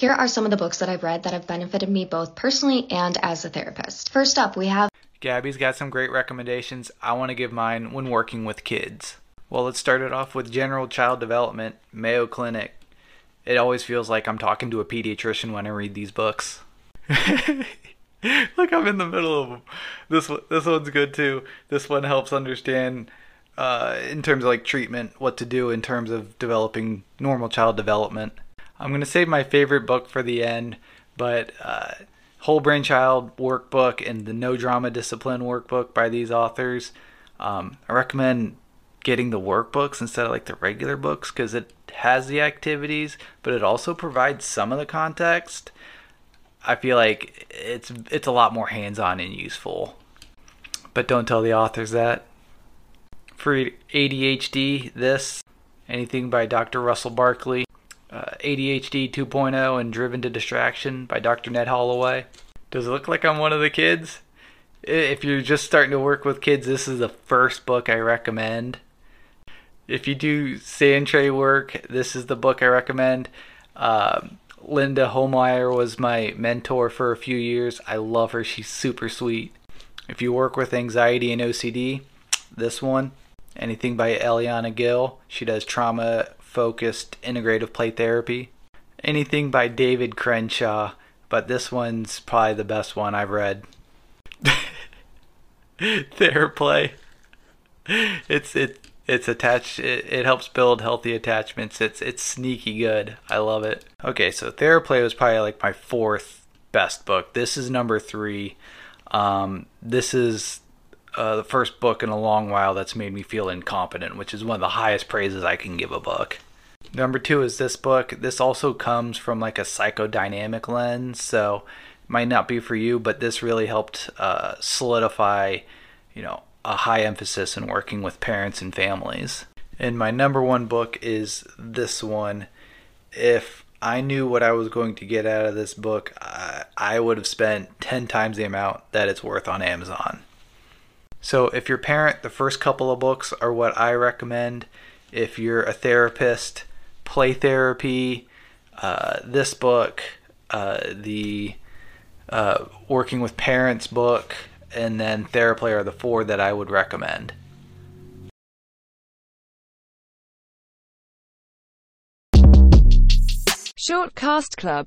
Here are some of the books that I've read that have benefited me both personally and as a therapist. First up, we have Gabby's got some great recommendations. I want to give mine when working with kids. Well, let's start it off with General Child Development, Mayo Clinic. It always feels like I'm talking to a pediatrician when I read these books. Look, I'm in the middle of them. This this one's good too. This one helps understand, uh, in terms of like treatment, what to do in terms of developing normal child development. I'm gonna save my favorite book for the end, but uh, Whole Brain Child workbook and the No Drama Discipline workbook by these authors. Um, I recommend getting the workbooks instead of like the regular books because it has the activities, but it also provides some of the context. I feel like it's it's a lot more hands-on and useful. But don't tell the authors that. For ADHD, this anything by Dr. Russell Barkley, uh, ADHD 2.0 and Driven to Distraction by Dr. Ned Hallowell. Does it look like I'm one of the kids? If you're just starting to work with kids, this is the first book I recommend. If you do sand tray work, this is the book I recommend. Um, Linda Homeyer was my mentor for a few years. I love her. She's super sweet. If you work with anxiety and OCD, this one. Anything by Eliana Gil. She does trauma focused integrative play therapy. Anything by David Crenshaw, but this one's probably the best one I've read. Theraplay. It's it it's attached it, it helps build healthy attachments. It's it's sneaky good. I love it. Okay, so Theraplay was probably like my fourth best book. This is number 3. Um, this is uh, the first book in a long while that's made me feel incompetent, which is one of the highest praises I can give a book. Number two is this book. This also comes from like a psychodynamic lens, so it might not be for you, but this really helped uh, solidify, you know, a high emphasis in working with parents and families. And my number one book is this one. If I knew what I was going to get out of this book, I, I would have spent 10 times the amount that it's worth on Amazon. So, if you're a parent, the first couple of books are what I recommend. If you're a therapist, play therapy, uh, this book, uh, the uh, working with parents book, and then Theraplay are the four that I would recommend. Short Cast Club